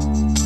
you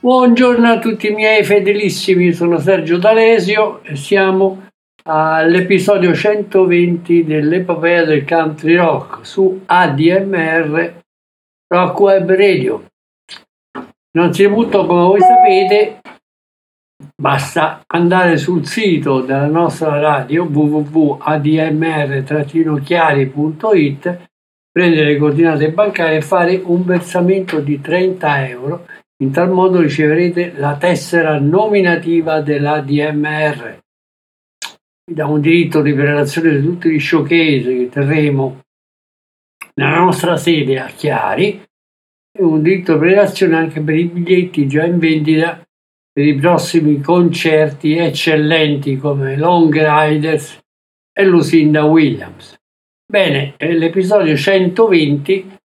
Buongiorno a tutti i miei fedelissimi, sono Sergio D'Alesio e siamo all'episodio 120 dell'epopea del country rock su ADMR Rock Web Radio. Innanzitutto, come voi sapete, basta andare sul sito della nostra radio www.admr-chiari.it, prendere le coordinate bancarie e fare un versamento di 30 euro in tal modo riceverete la tessera nominativa dell'ADMR. Vi dà un diritto di prelazione di tutti gli showcase che terremo nella nostra sede a Chiari e un diritto di prelazione anche per i biglietti già in vendita per i prossimi concerti eccellenti come Long Riders e Lucinda Williams. Bene, l'episodio 120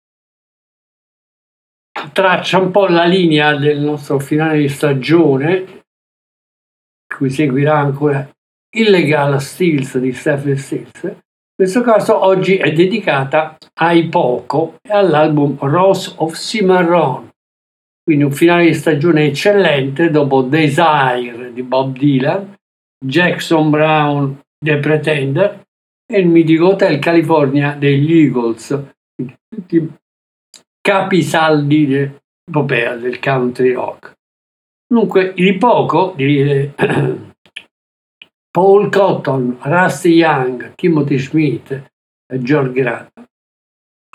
traccia un po' la linea del nostro finale di stagione, cui seguirà ancora Illegal Steels di Stephen Stills. In questo caso oggi è dedicata ai Poco e all'album Rose of Cimarron, quindi un finale di stagione eccellente dopo Desire di Bob Dylan, Jackson Brown The Pretender e il mitico Hotel California degli Eagles, tutti capisaldi dell'epopea del country rock. Dunque, di poco, di Paul Cotton, Rusty Young, Timothy Smith e George Grant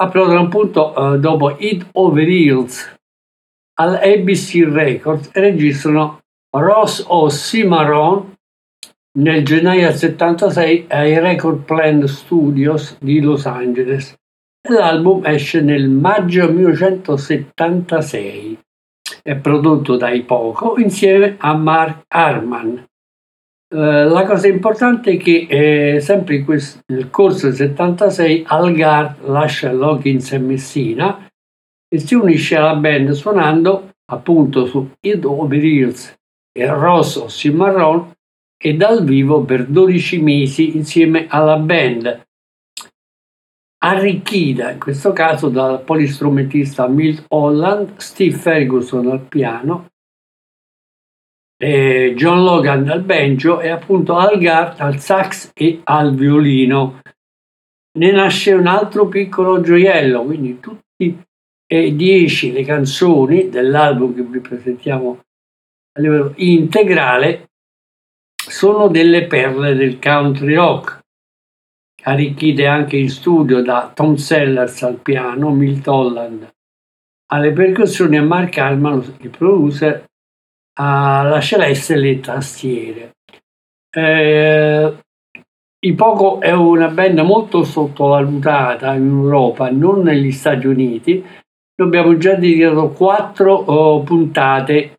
approdano appunto uh, dopo It Over Hills all'ABC Records e registrano Ross O. Cimarron nel gennaio del 76 ai Record Plant Studios di Los Angeles L'album esce nel maggio 1976. È prodotto dai Poco insieme a Mark Harman. Uh, la cosa importante è che eh, sempre in questo, nel corso del 76 Algar lascia Lockins e Messina e si unisce alla band suonando appunto su It Over Hills e Rosso Cimarron e dal vivo per 12 mesi insieme alla band arricchita in questo caso dal polistrumentista Milt Holland, Steve Ferguson al piano, John Logan al banjo e appunto Al Gart al sax e al violino. Ne nasce un altro piccolo gioiello, quindi tutti e dieci le canzoni dell'album che vi presentiamo a livello integrale sono delle perle del country rock arricchite anche in studio da Tom Sellers al piano, Milt Holland alle percussioni e Mark Harman, il producer, alla celeste le tastiere. Eh, I Poco è una band molto sottovalutata in Europa, non negli Stati Uniti, Noi abbiamo già dedicato quattro oh, puntate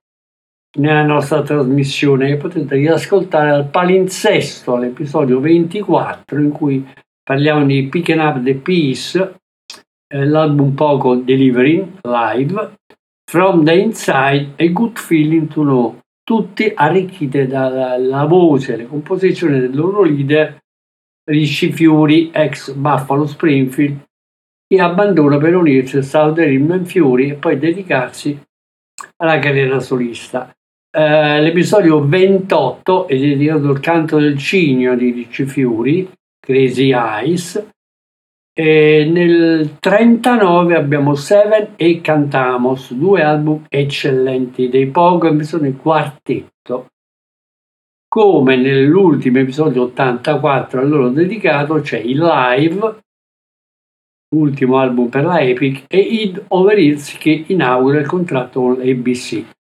nella nostra trasmissione che potete riascoltare al palinsesto all'episodio 24 in cui parliamo di Picking Up the Peace, eh, l'album poco Delivering Live, From the Inside e Good Feeling to Know, tutti arricchiti dalla voce e le composizioni del loro leader Ricci Fiori, ex Buffalo Springfield, che abbandona per unirsi a Southern Fiori e poi dedicarsi alla carriera solista. Eh, l'episodio 28 è dedicato al canto del cigno di Ricci Fiori, Crazy Eyes. E nel 39 abbiamo Seven e Cantamos, due album eccellenti dei Pogo, sono il quartetto. Come nell'ultimo episodio 84 a loro dedicato c'è il live, ultimo album per la Epic, e Id Over Hills che inaugura il contratto con l'ABC.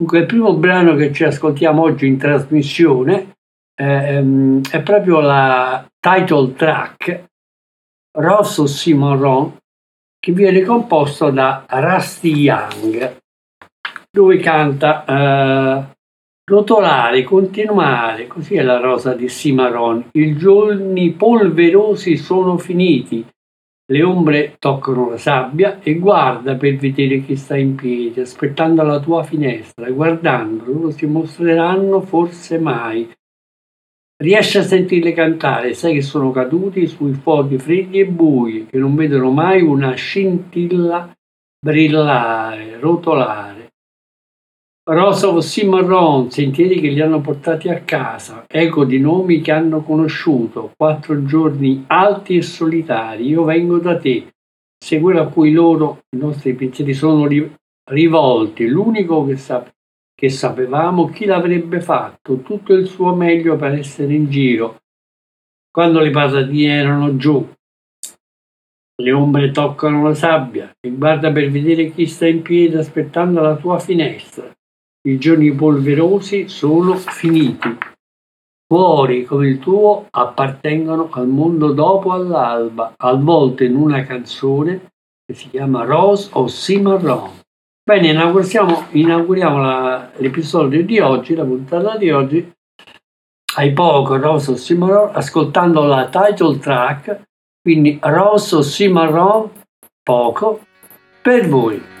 Dunque, il primo brano che ci ascoltiamo oggi in trasmissione ehm, è proprio la title track Rosso Cimarron che viene composto da Rusty Young. Dove canta eh, rotolare, continuare, così è la rosa di Cimarron, i giorni polverosi sono finiti, le ombre toccano la sabbia e guarda per vedere chi sta in piedi, aspettando alla tua finestra, e guardando, loro si mostreranno forse mai. Riesci a sentirle cantare, sai che sono caduti sui fuochi freddi e bui, che non vedono mai una scintilla brillare, rotolare. Rosa o Cimarron, sentieri che li hanno portati a casa, eco di nomi che hanno conosciuto, quattro giorni alti e solitari, io vengo da te, quello a cui loro, i nostri pensieri sono rivolti, l'unico che, sap- che sapevamo chi l'avrebbe fatto, tutto il suo meglio per essere in giro. Quando le patatine erano giù, le ombre toccano la sabbia. E guarda per vedere chi sta in piedi aspettando la tua finestra. I giorni polverosi sono finiti. Cuori come il tuo appartengono al mondo dopo all'alba, avvolte in una canzone che si chiama Rose o Cimarron. Bene, inauguriamo, inauguriamo la, l'episodio di oggi, la puntata di oggi, ai poco Rose o Cimarron, ascoltando la title track, quindi Rose o Cimarron, poco, per voi.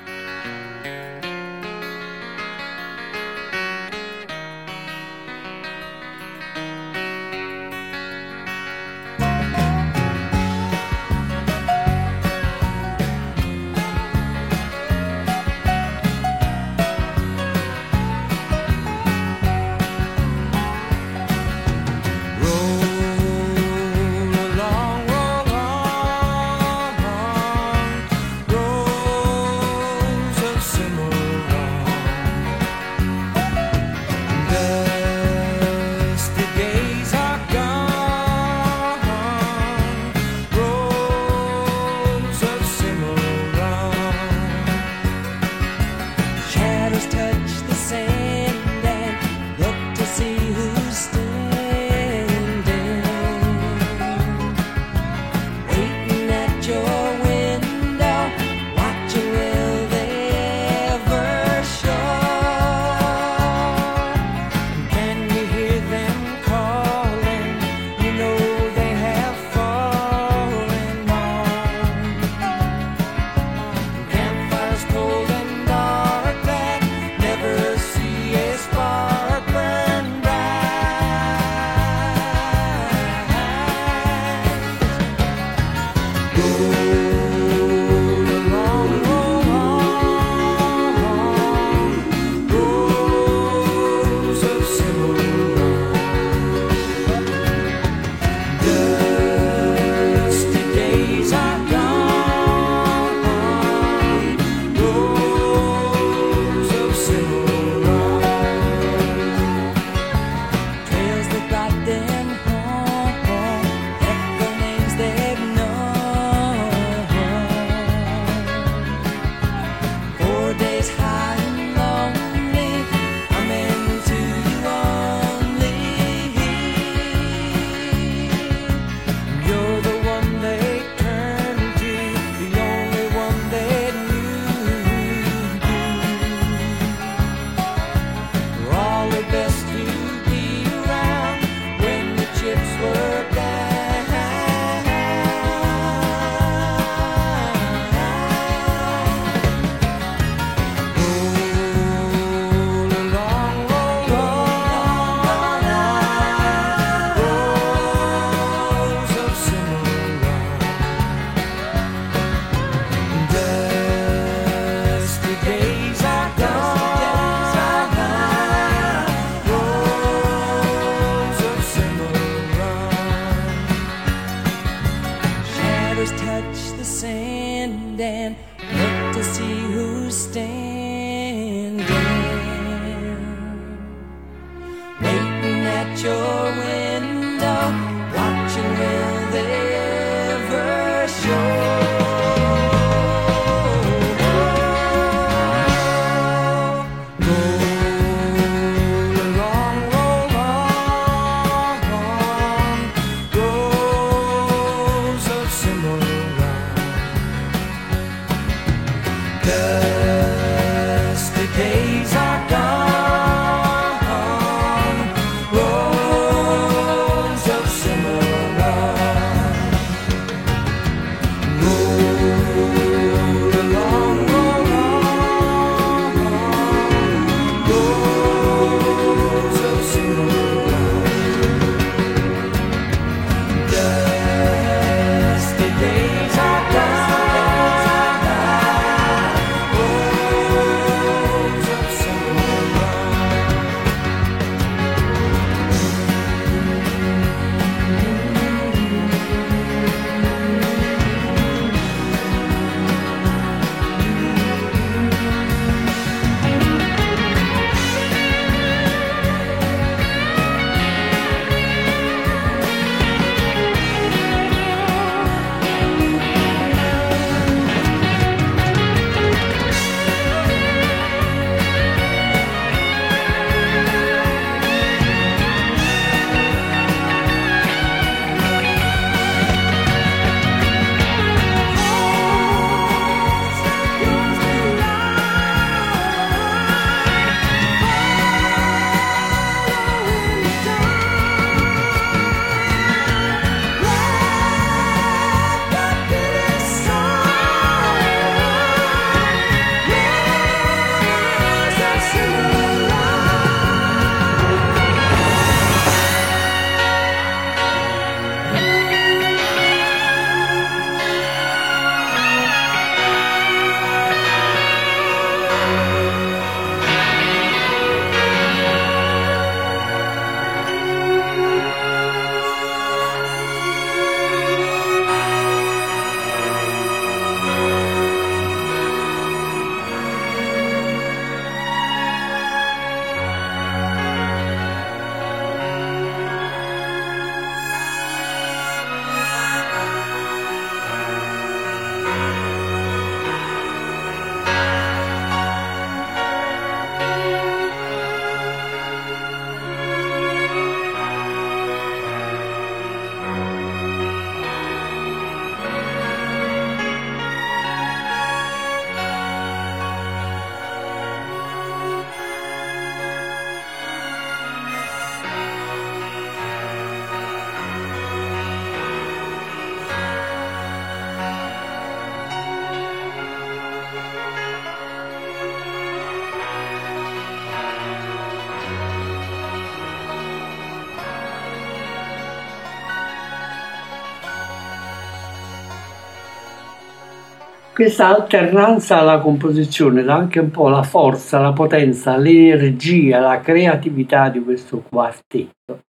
Questa alternanza alla composizione dà anche un po' la forza, la potenza, l'energia, la creatività di questo quartetto.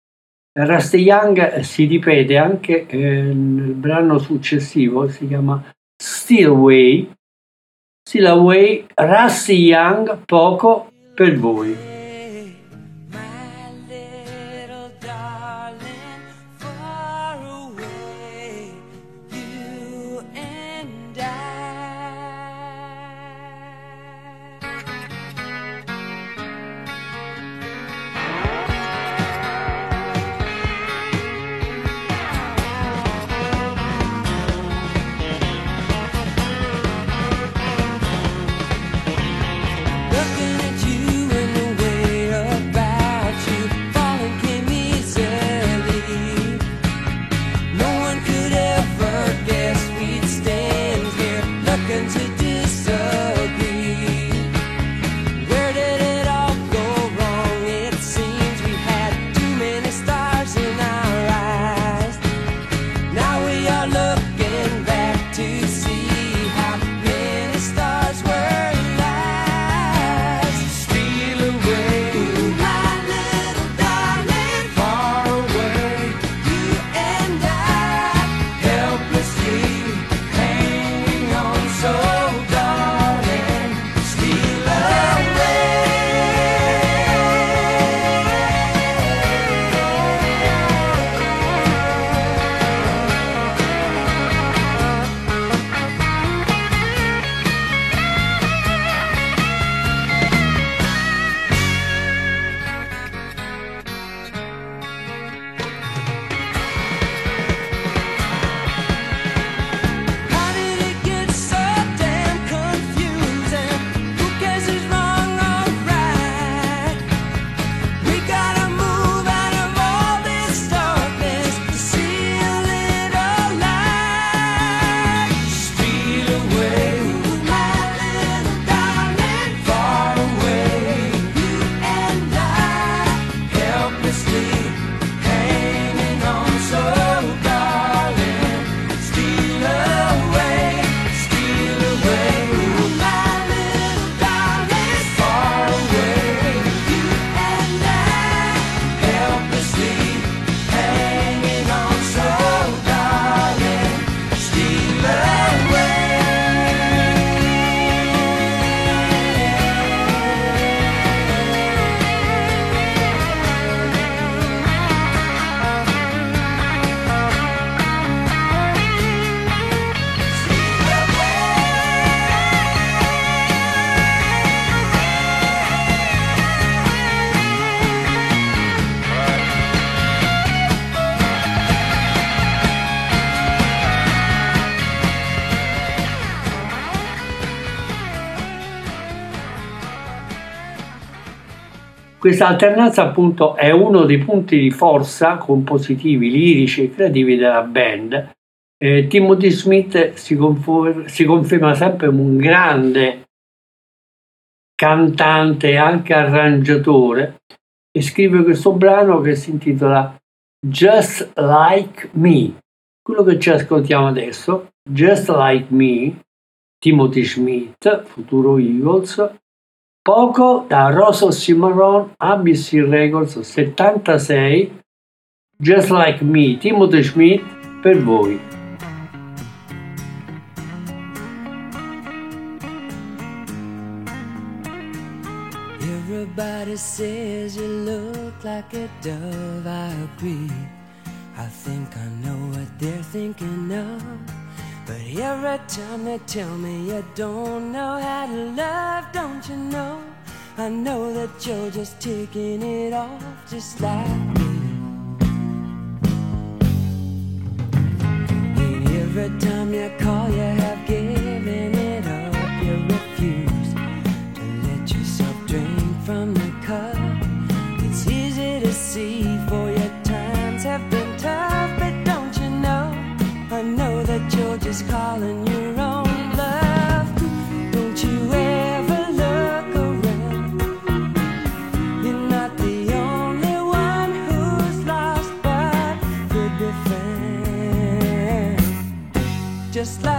Rusty Young si ripete anche eh, nel brano successivo, si chiama Still Way. Still Away, Rusty Young, poco per voi. Questa alternanza appunto è uno dei punti di forza compositivi, lirici e creativi della band. Eh, Timothy Smith si, confer- si conferma sempre un grande cantante e anche arrangiatore e scrive questo brano che si intitola Just Like Me. Quello che ci ascoltiamo adesso, Just Like Me, Timothy Smith, futuro Eagles, poco da Rosso Cimarron, ABC Records 76, Just Like Me, Timothy Smith, per voi. Everybody says you look like a dove, I agree. I think I know what they're thinking of. But every time they tell me you don't know how to love, don't you know? I know that you're just taking it off just like me. And every time you call, you have given that calling your own bluff. Don't you ever look around? You're not the only one who's lost, but could be found. Just like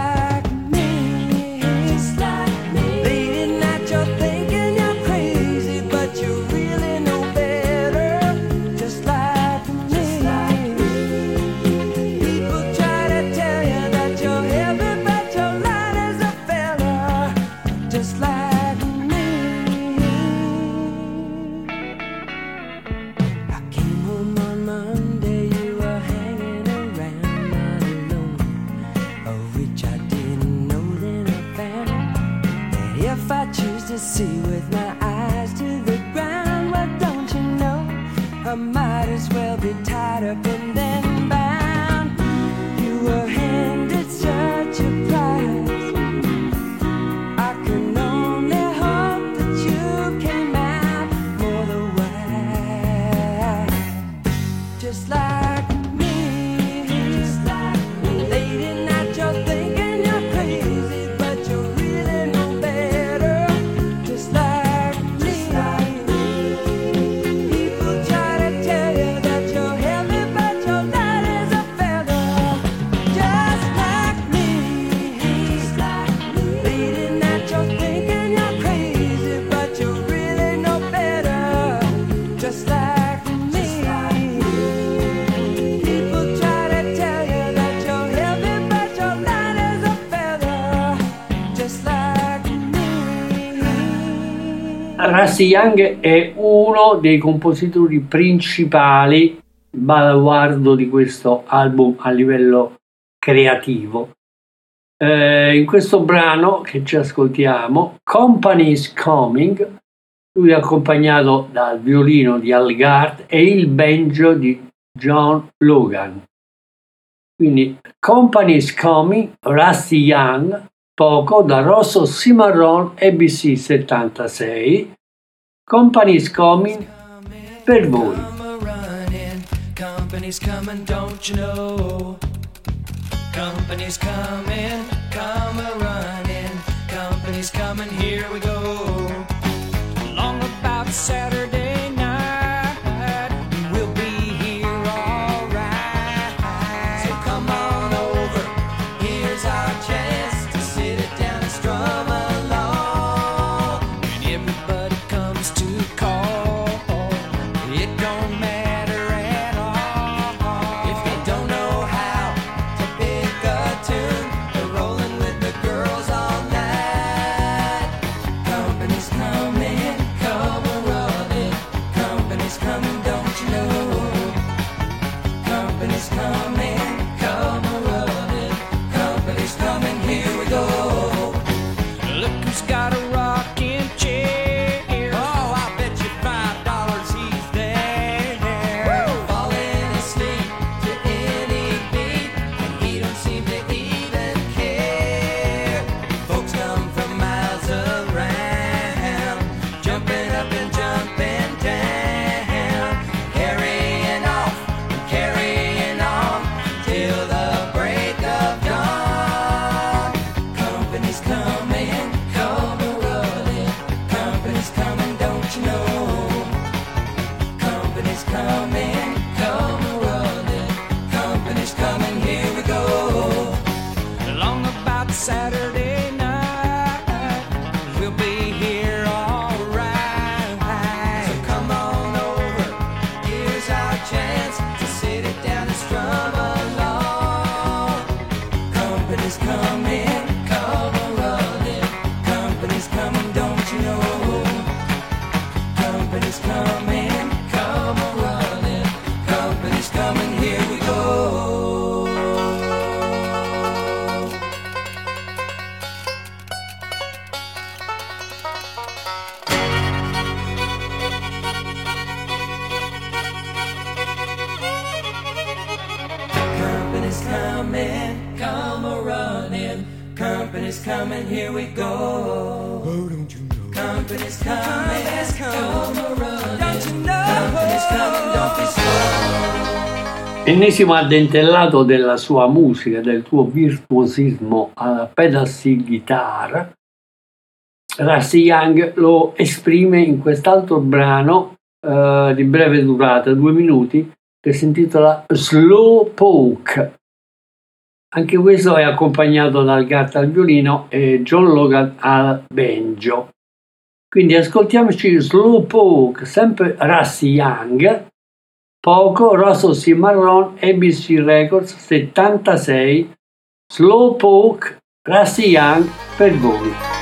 Rusty Young è uno dei compositori principali, baluardo di questo album a livello creativo. Eh, in questo brano che ci ascoltiamo, Company is Coming, lui è accompagnato dal violino di Al Gard e il banjo di John Logan. Quindi Company is Coming, Rusty Young, poco da Rosso Cimarron ABC 76, Company is Coming per voi. Coming, don't you know? Coming, come a running, coming, here we go. Ennesimo addentellato della sua musica, del suo virtuosismo alla steel guitar, Rusty Young lo esprime in quest'altro brano eh, di breve durata, due minuti, che si intitola Slow Poke. Anche questo è accompagnato dal Gart al violino e John Logan al banjo. Quindi ascoltiamoci Slow Poke, sempre Rusty Young, poco Rosso Cimarron, ABC Records 76, Slow Poke, Rusty Young per voi.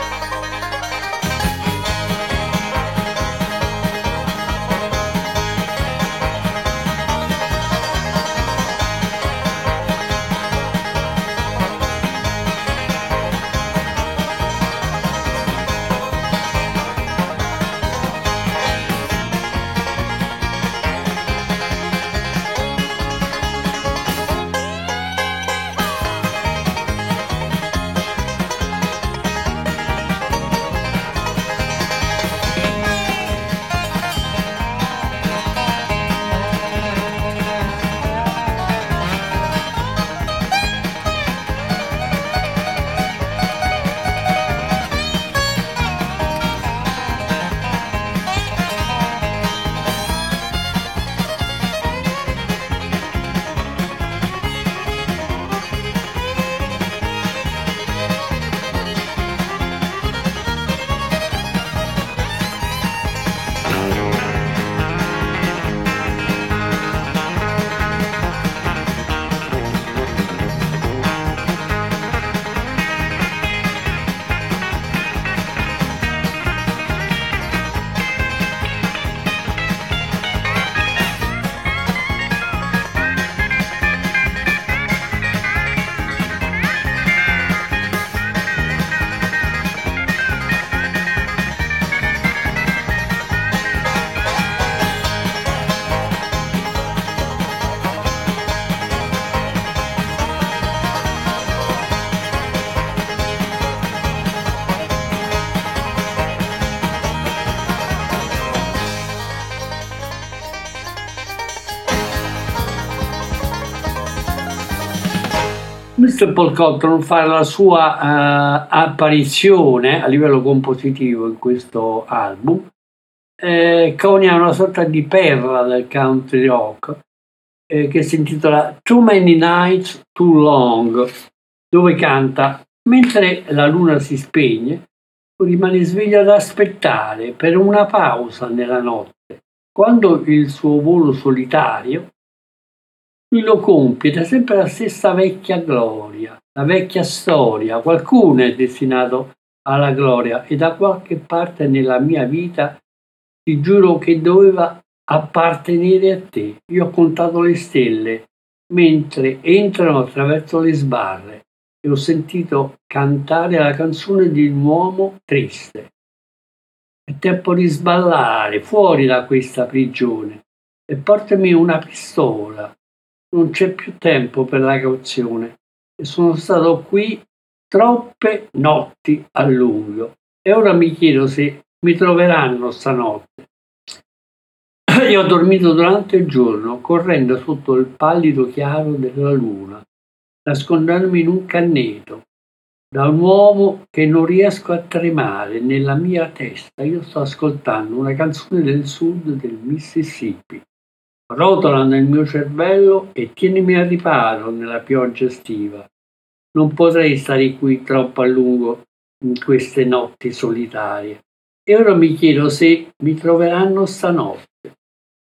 Mr. Paul Cotton fa la sua eh, apparizione a livello compositivo in questo album. Eh, Coney è una sorta di perla del country rock eh, che si intitola Too Many Nights Too Long, dove canta mentre la luna si spegne, tu rimani sveglio ad aspettare per una pausa nella notte, quando il suo volo solitario lui lo compie sempre la stessa vecchia gloria, la vecchia storia. Qualcuno è destinato alla gloria e da qualche parte nella mia vita ti giuro che doveva appartenere a te. Io ho contato le stelle mentre entrano attraverso le sbarre e ho sentito cantare la canzone di un uomo triste. È tempo di sballare fuori da questa prigione e portami una pistola non c'è più tempo per la cauzione e sono stato qui troppe notti a lungo e ora mi chiedo se mi troveranno stanotte. Io ho dormito durante il giorno correndo sotto il pallido chiaro della luna, nascondendomi in un canneto da un uomo che non riesco a tremare nella mia testa. Io sto ascoltando una canzone del sud del Mississippi rotola nel mio cervello e tienimi al riparo nella pioggia estiva. Non potrei stare qui troppo a lungo in queste notti solitarie. E ora mi chiedo se mi troveranno stanotte.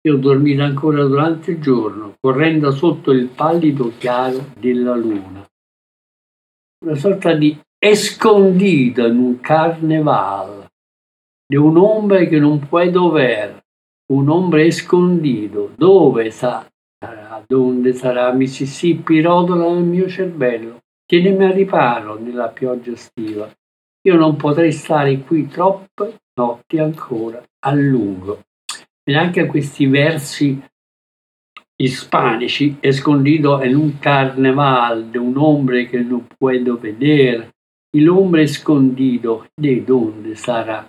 Io ho dormito ancora durante il giorno, correndo sotto il pallido chiaro della luna. Una sorta di escondido in un carneval, di un'ombra che non puedo ver, un hombre escondido, dove sarà, dove sarà, Mississippi rotola nel mio cervello, tienimi al riparo nella pioggia estiva, io non potrei stare qui troppe notti ancora a lungo. E anche questi versi ispanici, escondido in un carnaval de un ombre che non puedo vedere, l'ombre hombre escondido, de donde sarà?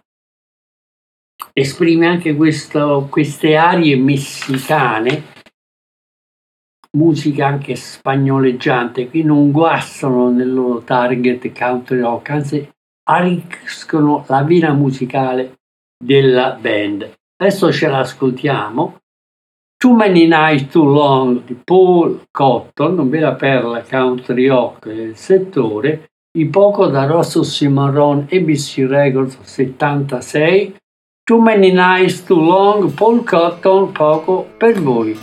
esprime anche questo, queste arie messicane, musica anche spagnoleggiante, qui non guastano nel loro target country rock, anzi arricchiscono la vena musicale della band. Adesso ce l'ascoltiamo. Too Many Nights Too Long di Paul Cotton, vera perla country rock del settore, di poco da Rosso Cimarron ABC Records 76 Too Many Nights Too Long, Paul Cotton, poco per voi.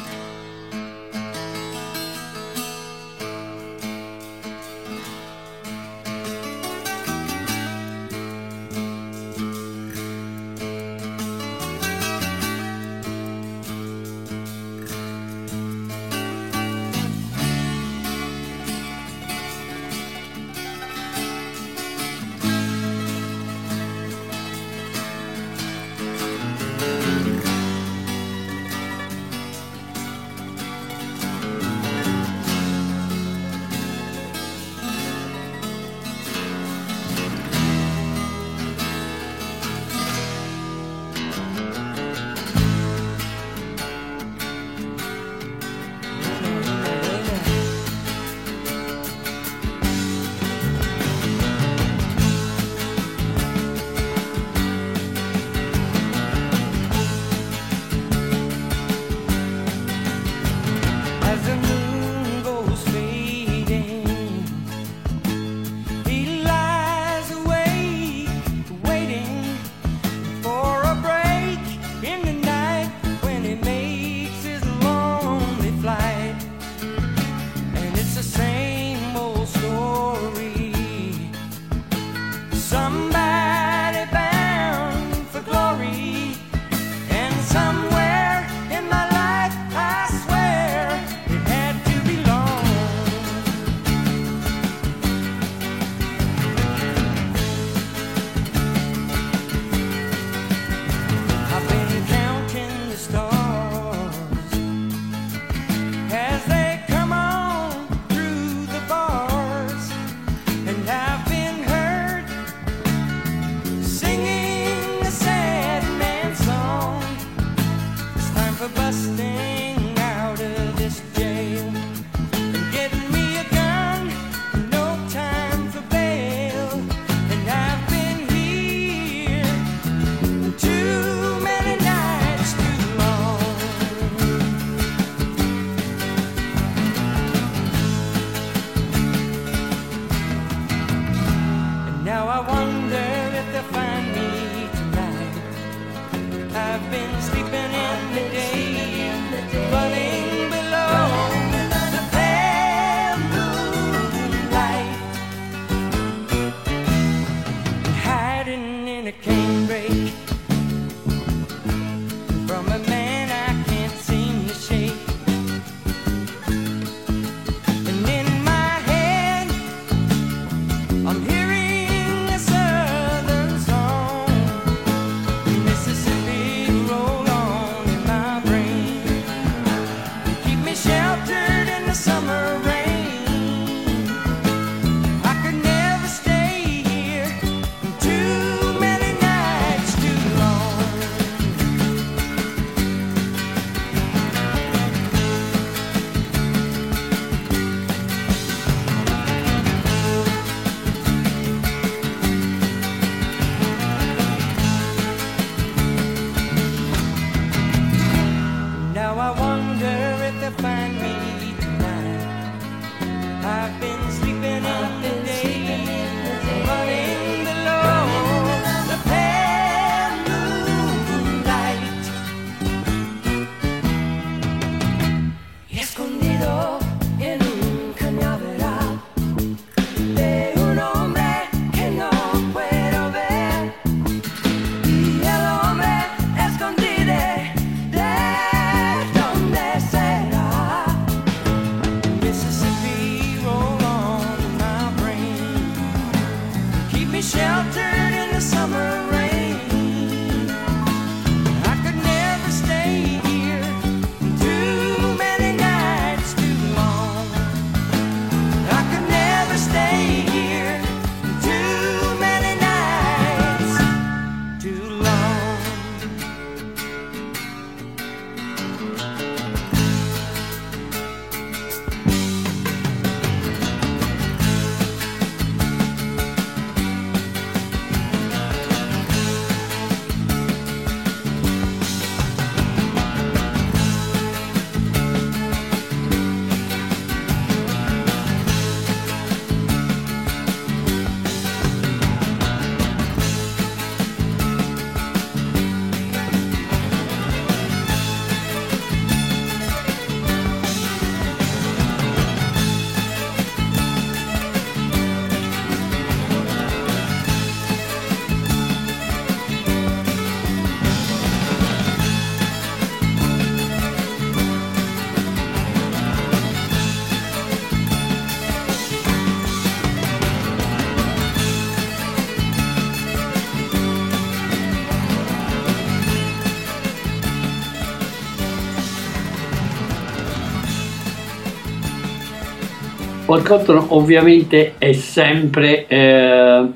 Paul Cotton ovviamente è sempre eh,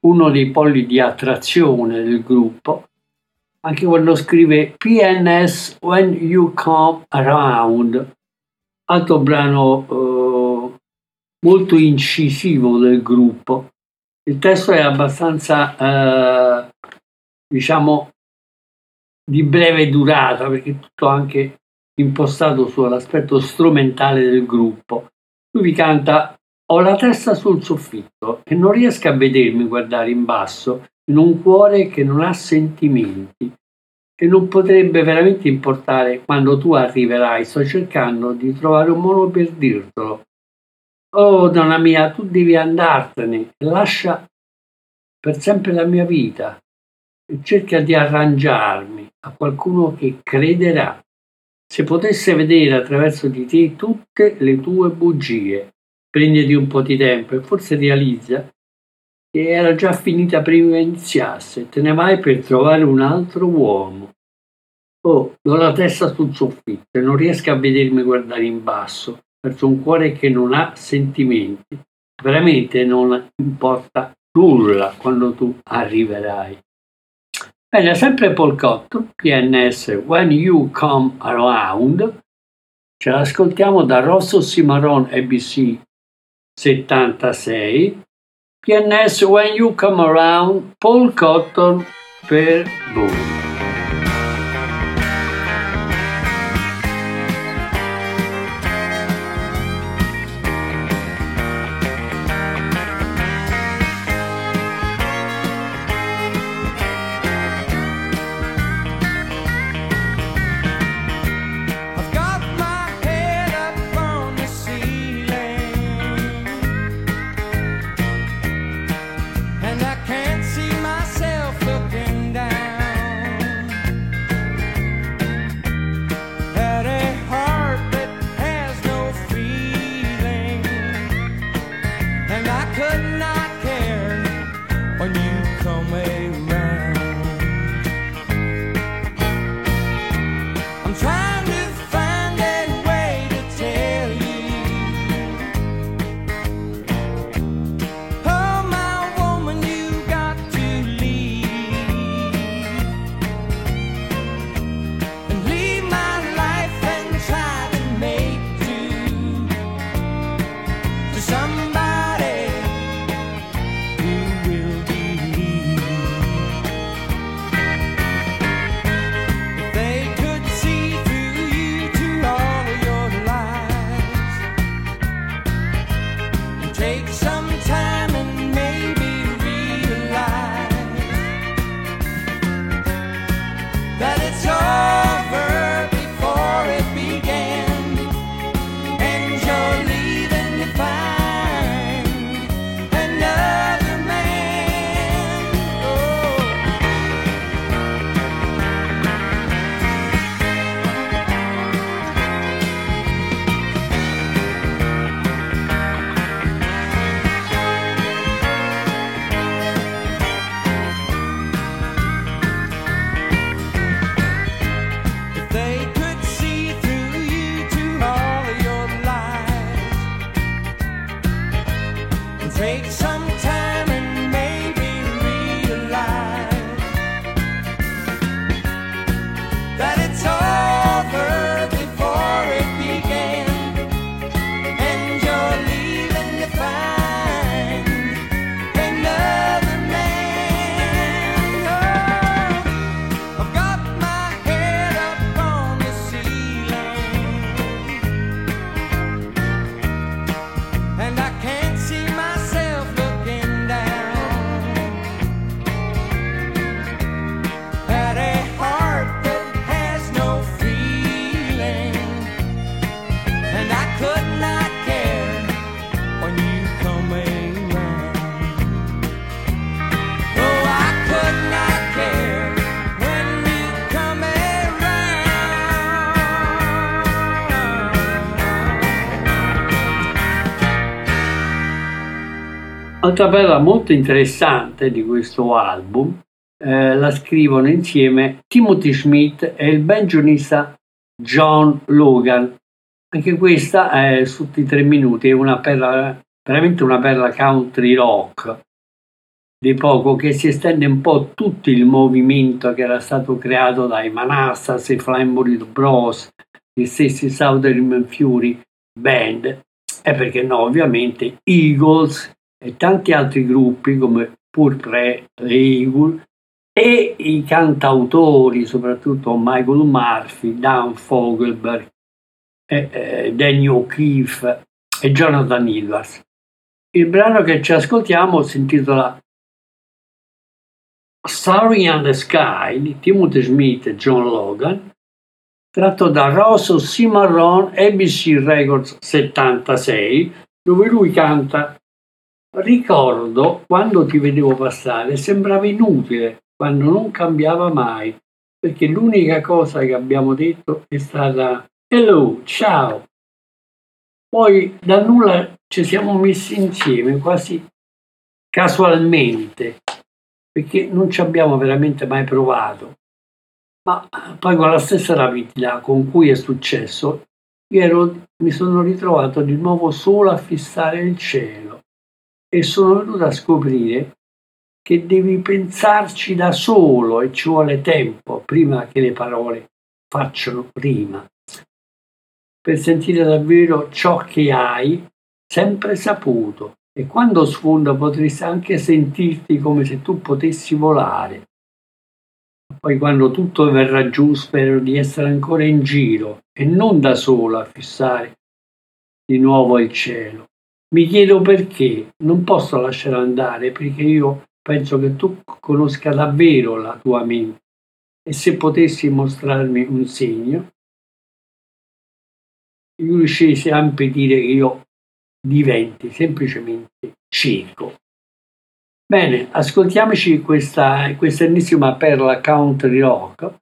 uno dei polli di attrazione del gruppo, anche quando scrive PNS When You Come Around, altro brano eh, molto incisivo del gruppo. Il testo è abbastanza, eh, diciamo, di breve durata, perché tutto anche impostato sull'aspetto strumentale del gruppo. Lui vi canta Ho la testa sul soffitto e non riesco a vedermi guardare in basso in un cuore che non ha sentimenti e non potrebbe veramente importare quando tu arriverai. Sto cercando di trovare un modo per dirtelo. Oh, donna mia, tu devi andartene lascia per sempre la mia vita e cerca di arrangiarmi a qualcuno che crederà se potesse vedere attraverso di te tutte le tue bugie, prenditi un po' di tempo e forse realizza che era già finita prima iniziasse, te ne vai per trovare un altro uomo. Oh, ho la testa sul soffitto e non riesco a vedermi guardare in basso, verso un cuore che non ha sentimenti. Veramente non importa nulla quando tu arriverai. Bene, sempre Paul Cotton, PNS When You Come Around, ce l'ascoltiamo da Rosso Cimarron ABC 76, PNS When You Come Around, Paul Cotton per voi. Around. Altra bella molto interessante di questo album eh, la scrivono insieme Timothy Schmidt e il banjonista John Logan. Anche questa è sotto i tre minuti, è una perla, veramente una perla country rock di poco che si estende un po' tutto il movimento che era stato creato dai Manassas, i Flying Bros, gli stessi Southern Fury Band e perché no ovviamente Eagles e tanti altri gruppi come Purple Eagle e i cantautori soprattutto Michael Murphy, Dan Fogelberg, eh, eh, Danny O'Keefe e Jonathan Edwards. Il brano che ci ascoltiamo si intitola Starry on the Sky di Timothy Smith e John Logan, tratto da Rosso Cimarron ABC Records 76, dove lui canta Ricordo quando ti vedevo passare, sembrava inutile, quando non cambiava mai, perché l'unica cosa che abbiamo detto è stata hello, ciao. Poi da nulla ci siamo messi insieme quasi casualmente, perché non ci abbiamo veramente mai provato. Ma poi con la stessa rapidità con cui è successo, ero, mi sono ritrovato di nuovo solo a fissare il cielo e sono venuto a scoprire che devi pensarci da solo e ci vuole tempo prima che le parole facciano rima. Per sentire davvero ciò che hai sempre saputo e quando sfonda potresti anche sentirti come se tu potessi volare. Poi quando tutto verrà giù spero di essere ancora in giro e non da solo a fissare di nuovo il cielo. Mi chiedo perché. Non posso lasciare andare perché io penso che tu conosca davvero la tua mente. E se potessi mostrarmi un segno, io riuscissi a impedire che io diventi semplicemente cieco. Bene, ascoltiamoci questa, questa ennesima perla country rock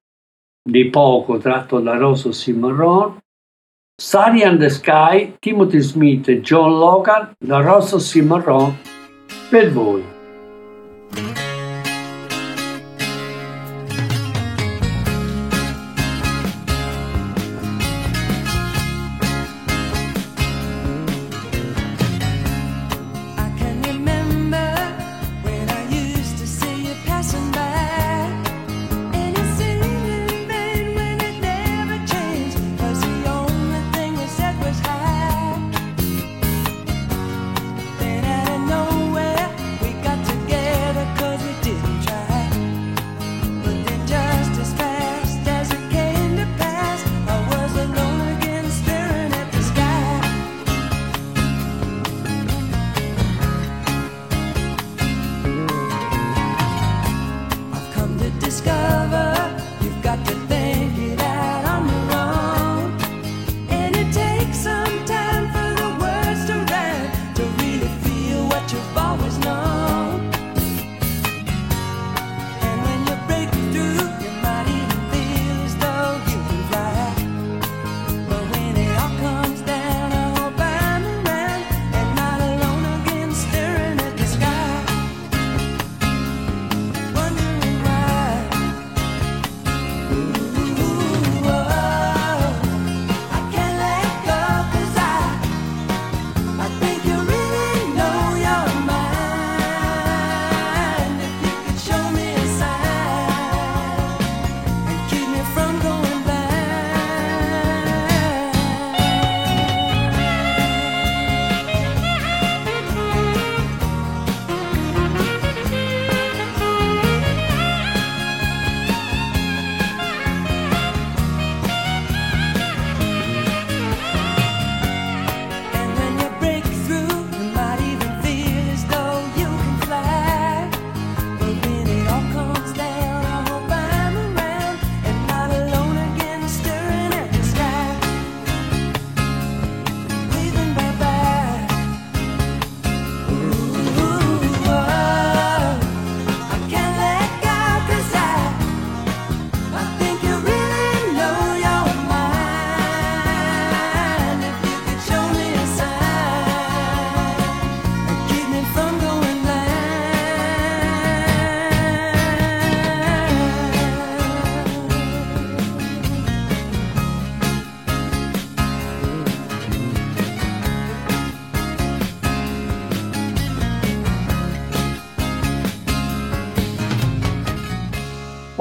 di poco tratto da Rosso Cimarron, Sunny and the Sky, Timothy Smith e John Logan da Rosso Cimarron per voi.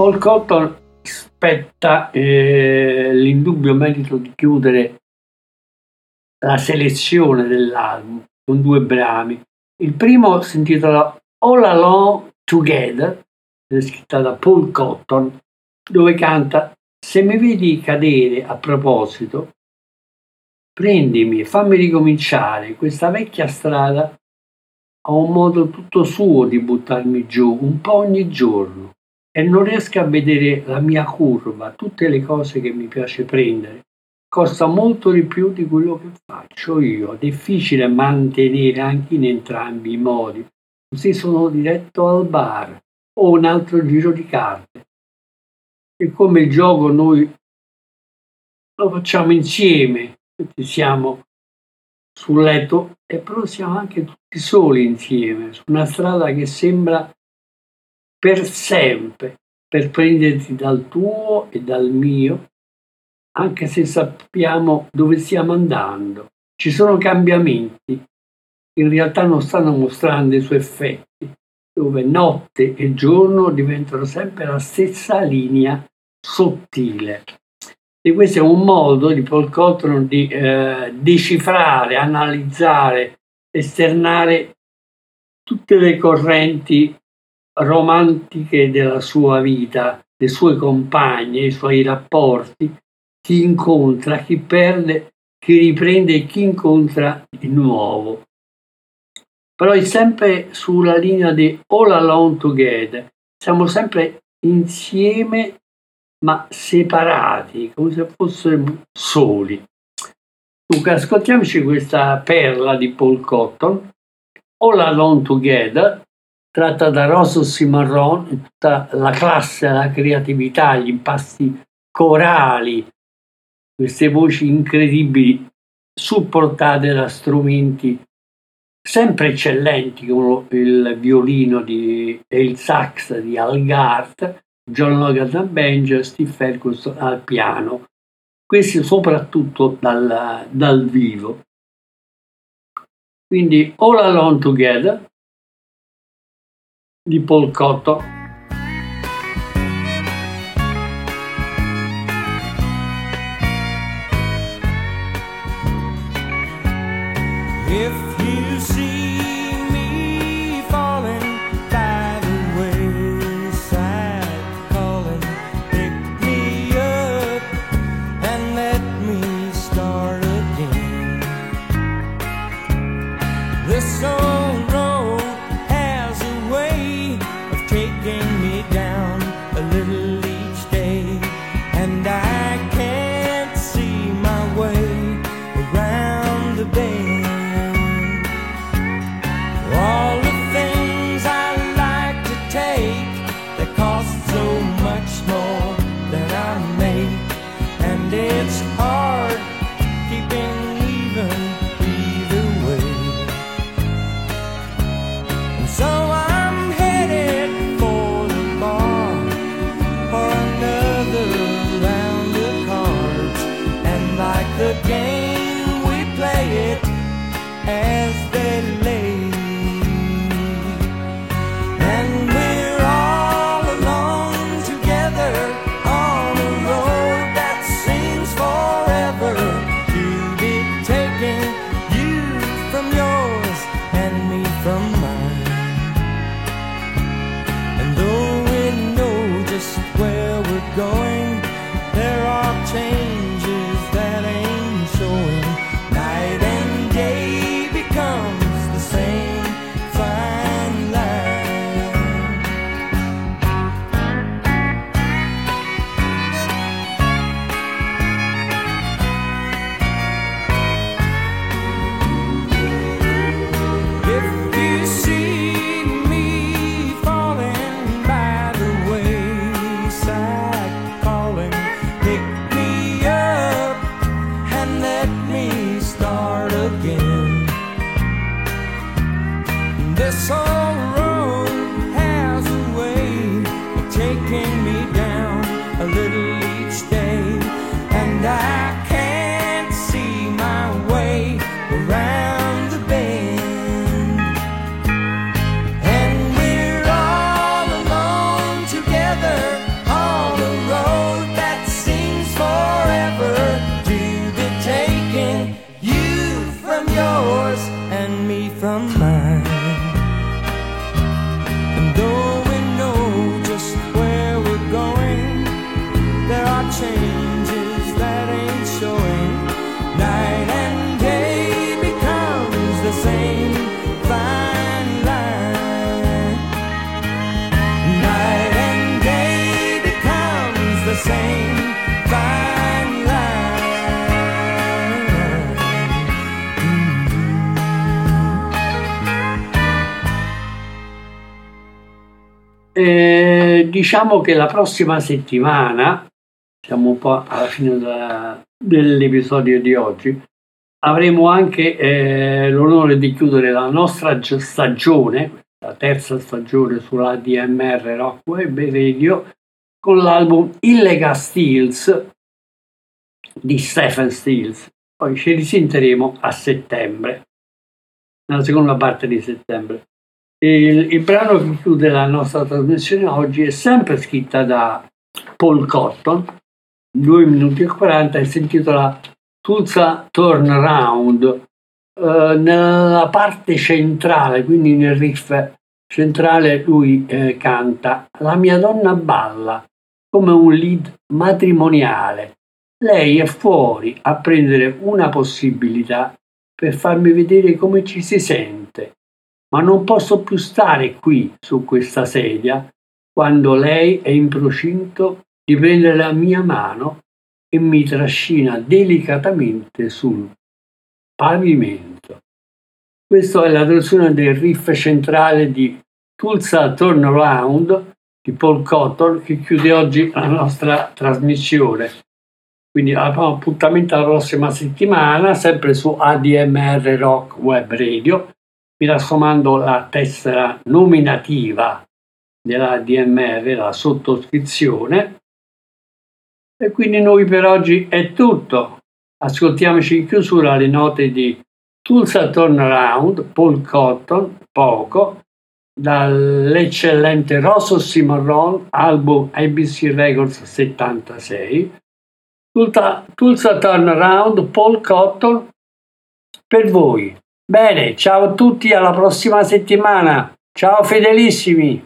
Paul Cotton spetta eh, l'indubbio merito di chiudere la selezione dell'album con due brani. Il primo si intitola All Alone Together, scritta da Paul Cotton, dove canta Se mi vedi cadere a proposito, prendimi e fammi ricominciare. Questa vecchia strada ha un modo tutto suo di buttarmi giù, un po' ogni giorno, e non riesco a vedere la mia curva, tutte le cose che mi piace prendere. Costa molto di più di quello che faccio io. Difficile mantenere anche in entrambi i modi. Così sono diretto al bar o un altro giro di carte. E come il gioco noi lo facciamo insieme, tutti siamo sul letto e però siamo anche tutti soli insieme, su una strada che sembra per sempre, per prenderti dal tuo e dal mio, anche se sappiamo dove stiamo andando. Ci sono cambiamenti che in realtà non stanno mostrando i suoi effetti, dove notte e giorno diventano sempre la stessa linea sottile. E questo è un modo di Paul Cotton di eh, decifrare, analizzare, esternare tutte le correnti romantiche della sua vita, le sue compagne, i suoi rapporti, chi incontra, chi perde, chi riprende e chi incontra di nuovo. Però è sempre sulla linea di all alone together, siamo sempre insieme ma separati, come se fossimo soli. Dunque, ascoltiamoci questa perla di Paul Cotton, All Alone Together, tratta da Rosso Cimarron, tutta la classe, la creatività, gli impasti corali, queste voci incredibili supportate da strumenti sempre eccellenti come il violino di, e il sax di Al Gart, John Logan al banjo Steve Ferguson al piano, questi soprattutto dal, dal vivo. Quindi All Alone Together di Paul Cotto. If diciamo che la prossima settimana, siamo un po' alla fine della- dell'episodio di oggi, avremo anche eh, l'onore di chiudere la nostra gi- stagione, la terza stagione sulla DMR Rock Web Radio, con l'album Illegal Steels di Stephen Stills. Poi ci risentiremo a settembre, nella seconda parte di settembre. Il, il brano che chiude la nostra trasmissione oggi è sempre scritta da Paul Cotton, 2 minuti e 40, e si intitola Tulsa Turnaround. Eh, nella parte centrale, quindi nel riff centrale, lui eh, canta La mia donna balla come un lead matrimoniale. Lei è fuori a prendere una possibilità per farmi vedere come ci si sente ma non posso più stare qui su questa sedia quando lei è in procinto di prendere la mia mano e mi trascina delicatamente sul pavimento. Questa è la traduzione del riff centrale di Tulsa Turnaround di Paul Cotton che chiude oggi la nostra trasmissione. Quindi appuntamento la prossima settimana, sempre su ADMR Rock Web Radio mi raccomando la tessera nominativa della DMR, la sottoscrizione. E quindi noi per oggi è tutto. Ascoltiamoci in chiusura le note di Tulsa Turnaround, Paul Cotton, poco, dall'eccellente Rosso Cimarron, album ABC Records 76. Tulsa, Tulsa Turnaround, Paul Cotton, per voi. Bene, ciao a tutti, alla prossima settimana. Ciao fedelissimi.